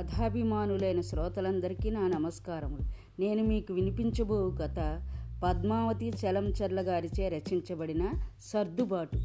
కథాభిమానులైన శ్రోతలందరికీ నా నమస్కారములు. నేను మీకు వినిపించబో కథ పద్మావతి చలంచర్ల గారిచే రచించబడిన సర్దుబాటు.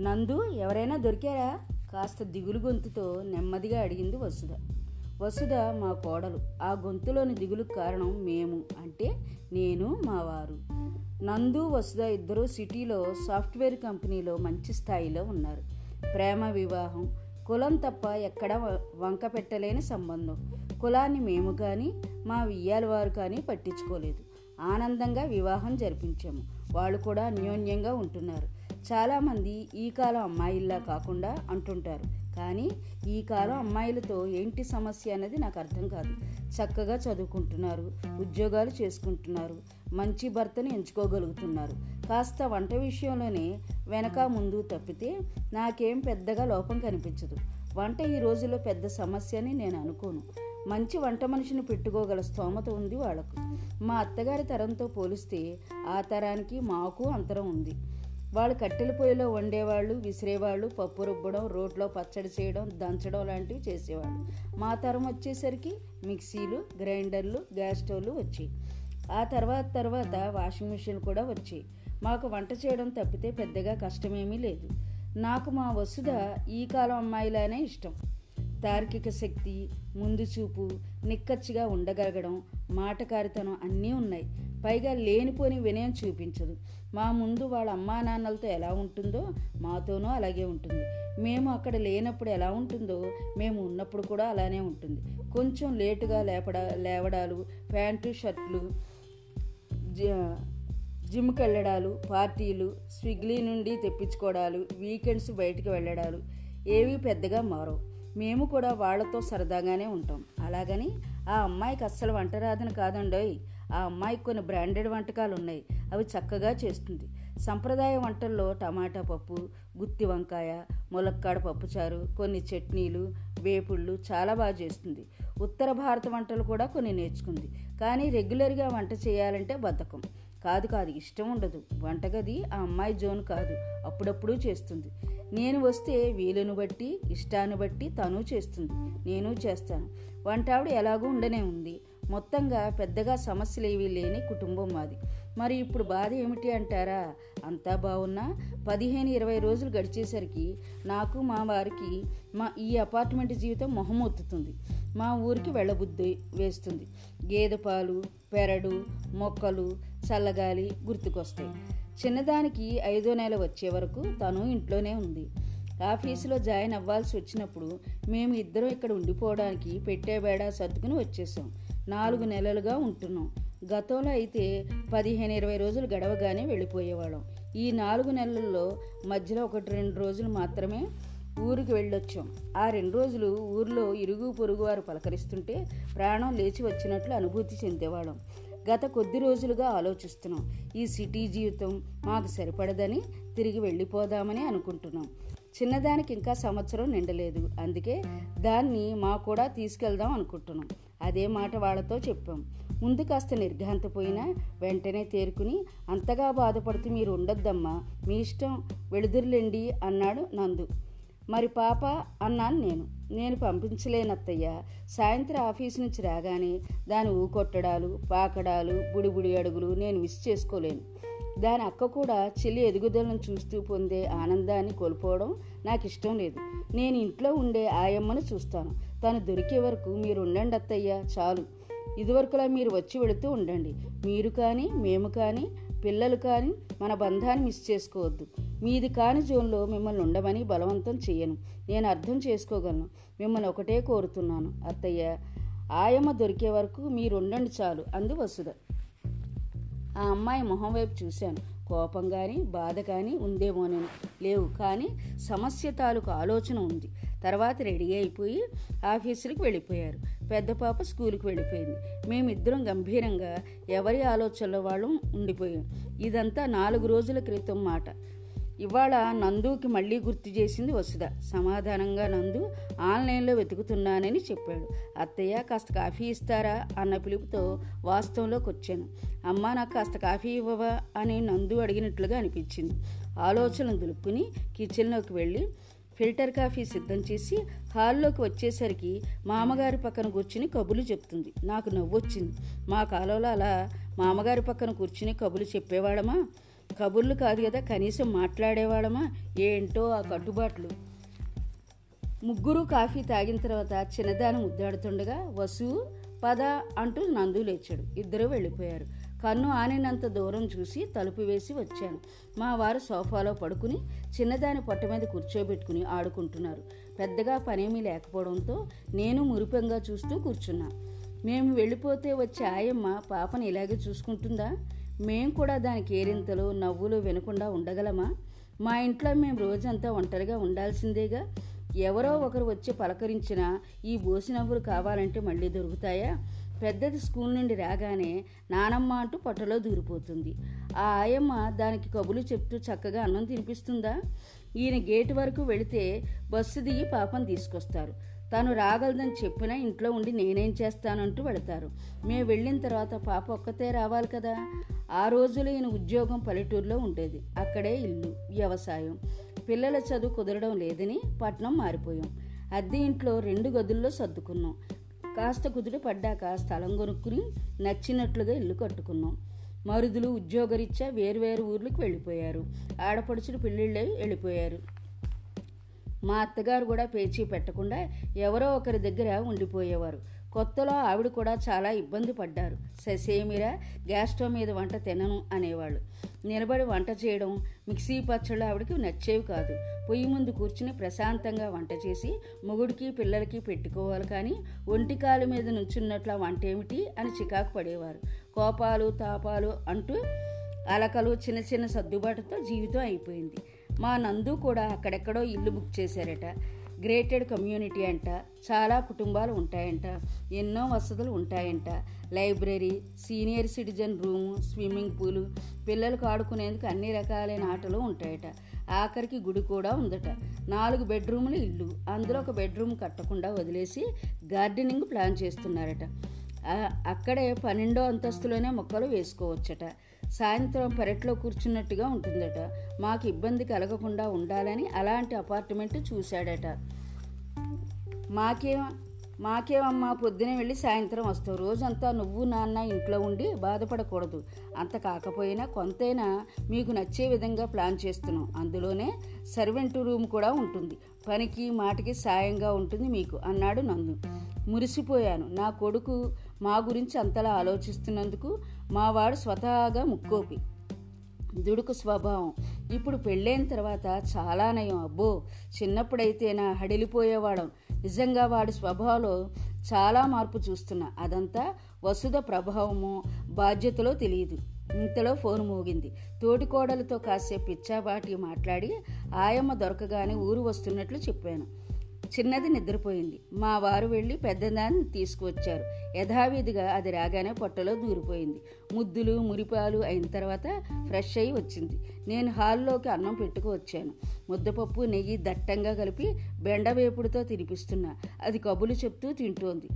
నందు ఎవరైనా దొరికారా? కాస్త దిగులు గొంతుతో నెమ్మదిగా అడిగింది వసుధ. వసుధ మా కోడలు ఆ గొంతులోని దిగులు కారణం మేము అంటే నేను మా వారు. నందు వసుధ ఇద్దరు సిటీలో సాఫ్ట్వేర్ కంపెనీలో మంచి స్థాయిలో ఉన్నారు. ప్రేమ వివాహం కులం తప్ప ఎక్కడ వంక పెట్టలేని సంబంధం. కులాన్ని మేము కానీ మా వియ్యాల వారు కానీ పట్టించుకోలేదు. ఆనందంగా వివాహం జరిపించాము. వాళ్ళు కూడా అన్యోన్యంగా ఉంటున్నారు. చాలామంది ఈ కాలం అమ్మాయిల్లా కాకుండా అంటుంటారు. కానీ ఈ కాలం అమ్మాయిలతో ఏంటి సమస్య అనేది నాకు అర్థం కాదు. చక్కగా చదువుకుంటున్నారు ఉద్యోగాలు చేసుకుంటున్నారు మంచి భర్తను ఎంచుకోగలుగుతున్నారు. కాస్త వంట విషయంలోనే వెనక ముందు తప్పితే నాకేం పెద్దగా లోపం కనిపించదు. వంట ఈ రోజుల్లో పెద్ద సమస్య అని నేను అనుకోను. మంచి వంట మనిషిని పెట్టుకోగల స్తోమత ఉంది వాళ్ళకు మా అత్తగారి తరంతో పోలిస్తే ఆ తరానికి మాకు అంతరం ఉంది. వాళ్ళు కట్టెల పొయ్యిలో వండేవాళ్ళు విసిరేవాళ్ళు పప్పు రుబ్బడం రోడ్లో పచ్చడి చేయడం దంచడం లాంటివి చేసేవాళ్ళు. మా తరం వచ్చేసరికి మిక్సీలు గ్రైండర్లు గ్యాస్ స్టవ్లు వచ్చాయి. ఆ తర్వాత తర్వాత వాషింగ్ మిషన్ కూడా వచ్చాయి. మాకు వంట చేయడం తప్పితే పెద్దగా కష్టమేమీ లేదు. నాకు మా వసుధ ఈ కాలం అమ్మాయిలానే ఇష్టం. తార్కిక శక్తి ముందు చూపు నిక్కచ్చిగా ఉండగలగడం మాటకారితనం అన్నీ ఉన్నాయి. పైగా లేనిపోని వినయం చూపించదు. మా ముందు వాళ్ళ అమ్మా నాన్నలతో ఎలా ఉంటుందో మాతోనూ అలాగే ఉంటుంది. మేము అక్కడ లేనప్పుడు ఎలా ఉంటుందో మేము ఉన్నప్పుడు కూడా అలానే ఉంటుంది. కొంచెం లేటుగా లేపడా లేవడాలు ప్యాంటు షర్ట్లు జిమ్కి వెళ్ళడాలు పార్టీలు స్విగ్గీ నుండి తెప్పించుకోవడాలు వీకెండ్స్ బయటికి వెళ్ళడాలు ఏవి పెద్దగా మారవు. మేము కూడా వాళ్ళతో సరదాగానే ఉంటాం. అలాగని ఆ అమ్మాయికి అస్సలు వంట రాదని కాదండోయ్. ఆ అమ్మాయి కొన్ని బ్రాండెడ్ వంటకాలు ఉన్నాయి అవి చక్కగా చేస్తుంది. సంప్రదాయ వంటల్లో టమాటా పప్పు గుత్తి వంకాయ ములక్కాడ పప్పుచారు కొన్ని చట్నీలు వేపుళ్ళు చాలా బాగా చేస్తుంది. ఉత్తర భారత వంటలు కూడా కొన్ని నేర్చుకుంది. కానీ రెగ్యులర్గా వంట చేయాలంటే బద్ధకం. కాదు కాదు ఇష్టం ఉండదు. వంటగది ఆ అమ్మాయి జోన్ కాదు. అప్పుడప్పుడు చేస్తుంది. నేను వస్తే వీలును బట్టి ఇష్టాన్ని బట్టి తను చేస్తుంది. నేను చేస్తాను. వంట ఆవిడ ఎలాగూ ఉండనే ఉంది. మొత్తంగా పెద్దగా సమస్యలు ఏవీ లేని కుటుంబం మాది. మరి ఇప్పుడు బాధ ఏమిటి అంటారా? అంతా బాగున్నా? పదిహేను ఇరవై రోజులు గడిచేసరికి నాకు మా వారికి మా ఈ అపార్ట్మెంట్ జీవితం మొహమొత్తుతుంది మా ఊరికి వెళ్ళబుద్ధి వేస్తుంది. గేదె పాలు పెరడు మొక్కలు చల్లగాలి గుర్తుకొస్తాయి. చిన్నదానికి ఐదో నెల వచ్చే వరకు తను ఇంట్లోనే ఉంది. ఆఫీసులో జాయిన్ అవ్వాల్సి వచ్చినప్పుడు మేము ఇద్దరం ఇక్కడ ఉండిపోవడానికి పెట్టే బేడా సర్దుకుని వచ్చేసాం. నాలుగు నెలలుగా ఉంటున్నాం. గతంలో అయితే పదిహేను ఇరవై రోజులు గడవగానే వెళ్ళిపోయేవాళ్ళం. ఈ నాలుగు నెలల్లో మధ్యలో ఒకటి రెండు రోజులు మాత్రమే ఊరికి వెళ్ళొచ్చాం. ఆ రెండు రోజులు ఊర్లో ఇరుగు పొరుగు వారు పలకరిస్తుంటే ప్రాణం లేచి వచ్చినట్లు అనుభూతి చెందేవాళ్ళం. గత కొద్ది రోజులుగా ఆలోచిస్తున్నాం. ఈ సిటీ జీవితం మాకు సరిపడదని తిరిగి వెళ్ళిపోదామని అనుకుంటున్నాం. చిన్నదానికి ఇంకా సంవత్సరం నిండలేదు. అందుకే దాన్ని మా కూడా తీసుకెళ్దాం అనుకుంటున్నాం. అదే మాట వాళ్ళతో చెప్పాం. ముందు కాస్త నిర్ఘాంతపోయినా వెంటనే తేరుకుని అంతగా బాధపడుతూ మీరు ఉండొద్దమ్మా మీ ఇష్టం వెళుదురులేండి అన్నాడు నందు. మరి పాప అన్నాను నేను. నేను పంపించలేనత్తయ్య. సాయంత్రం ఆఫీస్ నుంచి రాగానే దాని ఊకొట్టడాలు పాకడాలు బుడిబుడి అడుగులు నేను మిస్ చేసుకోలేను. దాని అక్క కూడా చెల్లి ఎదుగుదలను చూస్తూ పొందే ఆనందాన్ని కోల్పోవడం నాకు ఇష్టం లేదు. నేను ఇంట్లో ఉండే ఆయమ్మను చూస్తాను. తను దొరికే వరకు మీరు ఉండండి అత్తయ్య చాలు. ఇదివరకులా మీరు వచ్చి వెళుతూ ఉండండి. మీరు కానీ మేము కానీ పిల్లలు కానీ మన బంధాన్ని మిస్ చేసుకోవద్దు. మీది కాని జోన్లో మిమ్మల్ని ఉండమని బలవంతం చేయను నేను అర్థం చేసుకోగలను. మిమ్మల్ని ఒకటే కోరుతున్నాను. అత్తయ్య ఆయమ్మ దొరికే వరకు మీరు ఉండండి చాలు అంది వసుధ. ఆ అమ్మాయి మొహం వైపు చూశాను. కోపం కానీ బాధ కానీ ఉందేమోనని లేవు కానీ సమస్య తాలూకు ఆలోచన ఉంది. తర్వాత రెడీ అయిపోయి ఆఫీసులకు వెళ్ళిపోయారు. పెద్ద పాప స్కూల్కి వెళ్ళిపోయింది. మేమిద్దరం గంభీరంగా ఎవరి ఆలోచనలో వాళ్ళు ఉండిపోయాం. ఇదంతా నాలుగు రోజుల క్రితం మాట. ఇవాళ నందుకి మళ్ళీ గుర్తు చేసింది వసుధ. సమాధానంగా నందు ఆన్లైన్లో వెతుకుతున్నానని చెప్పాడు. అత్తయ్య కాస్త కాఫీ ఇస్తారా? అన్న పిలుపుతో వాస్తవంలోకి వచ్చాను. అమ్మ నాకు కాస్త కాఫీ ఇవ్వవా? అని నందు అడిగినట్లుగా అనిపించింది. ఆలోచనలు దులుపుకుని కిచెన్లోకి వెళ్ళి ఫిల్టర్ కాఫీ సిద్ధం చేసి హాల్లోకి వచ్చేసరికి మామగారి పక్కన కూర్చుని కబులు చెప్తుంది. నాకు నవ్వొచ్చింది. మా కాలంలో అలా మామగారి పక్కన కూర్చుని కబులు చెప్పేవాడమా కబుర్లు కాదు కదా కనీసం మాట్లాడేవాడమా ఏంటో ఆ కట్టుబాట్లు. ముగ్గురు కాఫీ తాగిన తర్వాత చిన్నదాని ముద్దాడుతుండగా వసు పద అంటూ నందు లేచాడు. ఇద్దరు వెళ్ళిపోయారు. కన్ను ఆనినంత దూరం చూసి తలుపు వేసి వచ్చాను. మా వారు సోఫాలో పడుకుని చిన్నదాని పొట్ట మీద కూర్చోబెట్టుకుని ఆడుకుంటున్నారు. పెద్దగా పనేమీ లేకపోవడంతో నేను మురిపంగా చూస్తూ కూర్చున్నా. మేము వెళ్ళిపోతే వచ్చే ఆయమ్మ పాపని ఇలాగే చూసుకుంటుందా? మేం కూడా దానికి ఏరింతలు నవ్వులు వినకుండా ఉండగలమా? మా ఇంట్లో మేము రోజంతా ఒంటరిగా ఉండాల్సిందేగా? ఎవరో ఒకరు వచ్చి పలకరించినా ఈ బోసి నవ్వులు కావాలంటే మళ్ళీ దొరుకుతాయా? పెద్దది స్కూల్ నుండి రాగానే నానమ్మ అంటూ పొట్టలో దూరిపోతుంది. ఆ ఆయమ్మ దానికి కబులు చెప్తూ చక్కగా అన్నం తినిపిస్తుందా? ఈయన గేటు వరకు వెళితే బస్సు దిగి పాపం తీసుకొస్తారు. తను రాగలదని చెప్పినా ఇంట్లో ఉండి నేనేం చేస్తానంటూ వెళతారు. మేము వెళ్ళిన తర్వాత పాప ఒక్కతే రావాలి కదా? ఆ రోజులు ఈయన ఉద్యోగం పల్లెటూరులో ఉండేది. అక్కడే ఇల్లు వ్యవసాయం. పిల్లల చదువు కుదరడం లేదని పట్నం మారిపోయాం. అద్దె ఇంట్లో రెండు గదుల్లో సర్దుకున్నాం. కాస్త కుదుట పడ్డాక స్థలం కొనుక్కుని నచ్చినట్లుగా ఇల్లు కట్టుకున్నాం. మరుదులు ఉద్యోగరీత్యా వేరువేరు ఊర్లకు వెళ్ళిపోయారు. ఆడపడుచులు పెళ్ళిళ్ళే వెళ్ళిపోయారు. మా అత్తగారు కూడా పేచీ పెట్టకుండా ఎవరో ఒకరి దగ్గర ఉండిపోయేవారు. కొత్తలో ఆవిడ కూడా చాలా ఇబ్బంది పడ్డారు. ససేమిరా గ్యాస్ స్టవ్ మీద వంట తినను అనేవాళ్ళు. నిలబడి వంట చేయడం మిక్సీ పచ్చళ్ళు ఆవిడకి నచ్చేవి కాదు. పొయ్యి ముందు కూర్చుని ప్రశాంతంగా వంట చేసి మొగుడికి పిల్లలకి పెట్టుకోవాలి కానీ ఒంటికాలు మీద నుంచున్నట్లు వంట ఏమిటి అని చికాకు పడేవారు. కోపాలు తాపాలు అంటూ అలకలు చిన్న చిన్న సర్దుబాటుతో జీవితం అయిపోయింది. మా నందు కూడా అక్కడెక్కడో ఇల్లు బుక్ చేశారట. గ్రేటెడ్ కమ్యూనిటీ అంట. చాలా కుటుంబాలు ఉంటాయంట. ఎన్నో వసతులు ఉంటాయంట. Library senior citizen room swimming pool పిల్లలకు ఆడుకునేందుకు అన్ని రకాలైన ఆటలు ఉంటాయట. ఆఖరికి గుడి కూడా ఉందట. నాలుగు బెడ్రూములు ఇల్లు. అందులో ఒక బెడ్రూమ్ కట్టకుండా వదిలేసి గార్డెనింగ్ ప్లాన్ చేస్తున్నారట. అక్కడే పన్నెండో అంతస్తులోనే మొక్కలు వేసుకోవచ్చట. సాయంత్రం పెరట్లో కూర్చున్నట్టుగా ఉంటుందట. మాకు ఇబ్బంది కలగకుండా ఉండాలని అలాంటి అపార్ట్మెంట్ చూశాడట. మాకే మాకేమమ్మా పొద్దునే వెళ్ళి సాయంత్రం వస్తావు. రోజంతా నువ్వు నాన్న ఇంట్లో ఉండి బాధపడకూడదు. అంత కాకపోయినా కొంతైనా మీకు నచ్చే విధంగా ప్లాన్ చేస్తున్నాం. అందులోనే సర్వెంట్ రూమ్ కూడా ఉంటుంది. పనికి మాటకి సాయంగా ఉంటుంది మీకు అన్నాడు నందు. మురిసిపోయాను. నా కొడుకు మా గురించి అంతలా ఆలోచిస్తున్నందుకు మావాడు స్వతహాగా ముక్కోపి. దుడుకు స్వభావం. ఇప్పుడు పెళ్ళైన తర్వాత చాలా నయం. అబ్బో చిన్నప్పుడైతే నా హడిలిపోయేవాడం నిజంగా వాడి స్వభావంలో చాలా మార్పు చూస్తున్నా. అదంతా వసుధ ప్రభావము బాధ్యతలో తెలియదు. ఇంతలో ఫోన్ మోగింది. తోటికోడలతో కాసేపు పిచ్చాబాటి మాట్లాడి ఆయమ్మ దొరకగానే ఊరు వస్తున్నట్లు చెప్పాను. చిన్నది నిద్రపోయింది. మా వారు వెళ్ళి పెద్దదాన్ని తీసుకువచ్చారు. యథావిధిగా అది రాగానే పొట్టలో దూరిపోయింది. ముద్దులు మురిపాలు అయిన తర్వాత ఫ్రెష్ అయి వచ్చింది. నేను హాల్లోకి అన్నం పెట్టుకు వచ్చాను ముద్దపప్పు నెయ్యి దట్టంగా కలిపి బెండవేపుడుతో తినిపిస్తున్నా. అది కబులు చెప్తూ తింటోంది.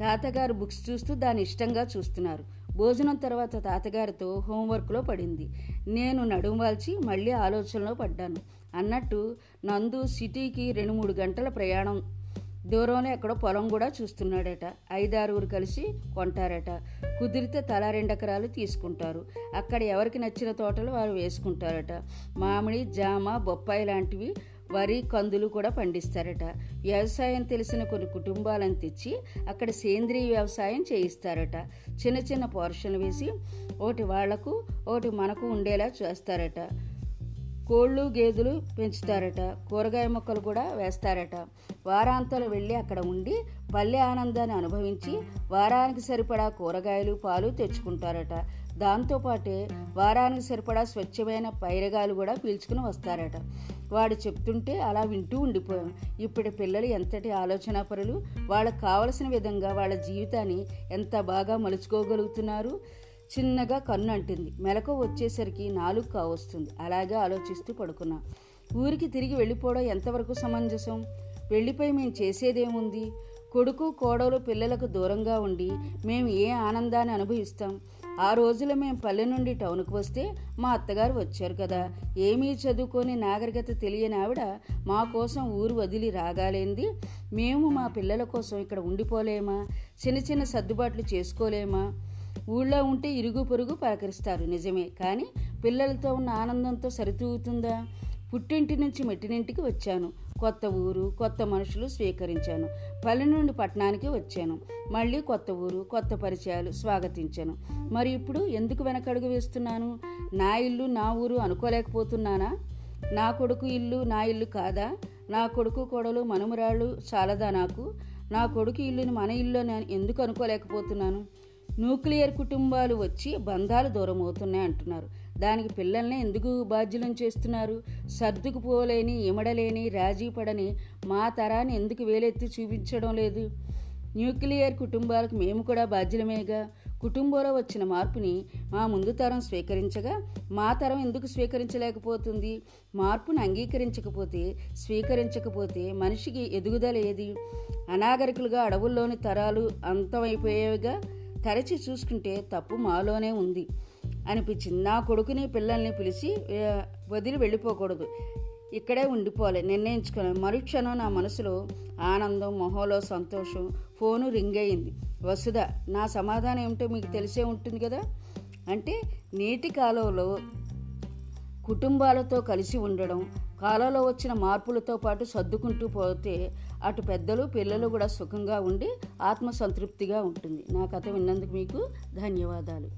తాతగారు బుక్స్ చూస్తూ దాన్ని ఇష్టంగా చూస్తున్నారు. భోజనం తర్వాత తాతగారితో హోంవర్క్లో పడింది. నేను నడుంవాల్చి మళ్ళీ ఆలోచనలో పడ్డాను. అన్నట్టు నందు సిటీకి రెండు మూడు గంటల ప్రయాణం. దూరంలో ఎక్కడో పొలం కూడా చూస్తున్నాడట. ఐదారుగురు కలిసి కొంటారట. కుదిరితే తల రెండెకరాలు తీసుకుంటారు. అక్కడ ఎవరికి నచ్చిన తోటలు వారు వేసుకుంటారట. మామిడి జామ బొప్పాయి లాంటివి వరి కందులు కూడా పండిస్తారట. వ్యవసాయం తెలిసిన కొన్ని కుటుంబాలను తెచ్చి అక్కడ సేంద్రీయ వ్యవసాయం చేయిస్తారట. చిన్న చిన్న పోర్షన్లు వేసి ఒకటి వాళ్ళకు ఒకటి మనకు ఉండేలా చేస్తారట. కోళ్ళు గేదెలు పెంచుతారట. కూరగాయ మొక్కలు కూడా వేస్తారట. వారాంతాలు వెళ్ళి అక్కడ ఉండి పల్లె ఆనందాన్ని అనుభవించి వారానికి సరిపడా కూరగాయలు పాలు తెచ్చుకుంటారట. దాంతోపాటే వారానికి సరిపడా స్వచ్ఛమైన పైరగాలు కూడా పీల్చుకుని వస్తారట. వాడు చెప్తుంటే అలా వింటూ ఉండిపోయాం. ఇప్పటి పిల్లలు ఎంతటి ఆలోచన పరులు వాళ్ళకు కావలసిన విధంగా వాళ్ళ జీవితాన్ని ఎంత బాగా మలుచుకోగలుగుతున్నారు? చిన్నగా కన్ను అంటుంది మెలకు వచ్చేసరికి నాలుగు కావస్తుంది అలాగే ఆలోచిస్తూ పడుకున్నా. ఊరికి తిరిగి వెళ్ళిపోవడం ఎంతవరకు సమంజసం? వెళ్ళిపోయి మేము చేసేదేముంది? కొడుకు కోడలు పిల్లలకు దూరంగా ఉండి మేము ఏ ఆనందాన్ని అనుభవిస్తాం? ఆ రోజులో మేము పల్లె నుండి టౌన్కి వస్తే మా అత్తగారు వచ్చారు కదా. ఏమీ చదువుకొని నాగరికత తెలియని ఆవిడ మా కోసం ఊరు వదిలి రాగాలేంది. మేము మా పిల్లల కోసం ఇక్కడ ఉండిపోలేమా? చిన్న చిన్న సర్దుబాట్లు చేసుకోలేమా? ఊళ్ళో ఉంటే ఇరుగు పొరుగు పలకరిస్తారు నిజమే. కానీ పిల్లలతో ఉన్న ఆనందంతో సరితూగుతుందా? పుట్టింటి నుంచి మెట్టినింటికి వచ్చాను. కొత్త ఊరు కొత్త మనుషులు స్వీకరించాను. పల్లె నుండి పట్టణానికి వచ్చాను. మళ్ళీ కొత్త ఊరు కొత్త పరిచయాలు స్వాగతించాను. మరి ఇప్పుడు ఎందుకు వెనకడుగు వేస్తున్నాను? నా ఇల్లు నా ఊరు అనుకోలేకపోతున్నానా? నా కొడుకు ఇల్లు నా ఇల్లు కాదా? నా కొడుకు కొడలు మనుమరాళ్ళు చాలదా నాకు? నా కొడుకు ఇల్లుని మన ఇల్లు నేను ఎందుకు అనుకోలేకపోతున్నాను? న్యూక్లియర్ కుటుంబాలు వచ్చి బంధాలు దూరం అవుతున్నాయి అంటున్నారు. దానికి పిల్లల్ని ఎందుకు బాధ్యులను చేస్తున్నారు? సర్దుకుపోలేని ఇమడలేని రాజీ పడని మా తరాన్ని ఎందుకు వేలెత్తి చూపించడం లేదు? న్యూక్లియర్ కుటుంబాలకు మేము కూడా బాధ్యులమేగా? కుటుంబంలో వచ్చిన మార్పుని మా ముందు తరం స్వీకరించగా మా తరం ఎందుకు స్వీకరించలేకపోతుంది? మార్పును అంగీకరించకపోతే స్వీకరించకపోతే మనిషికి ఎదుగుదల ఏది? అనాగరికులుగా అడవుల్లోని తరాలు అంతమైపోయేవిగా తరచి చూసుకుంటే తప్పు మాలోనే ఉంది అనిపించింది. నా కొడుకుని పిల్లల్ని పిలిచి వదిలి వెళ్ళిపోకూడదు. ఇక్కడే ఉండిపోవాలి నిర్ణయించుకున్నాను మరుక్షణం నా మనసులో ఆనందం మొహంలో సంతోషం ఫోను రింగ్ అయింది. వసుధ నా సమాధానం ఏమిటో మీకు తెలిసే ఉంటుంది కదా? అంటే నీటి కాలంలో కుటుంబాలతో కలిసి ఉండడం కాలంలో వచ్చిన మార్పులతో పాటు సర్దుకుంటూ పోతే అటు పెద్దలు పిల్లలు కూడా సుఖంగా ఉండి ఆత్మసంతృప్తిగా ఉంటుంది. నా కథ విన్నందుకు మీకు ధన్యవాదాలు.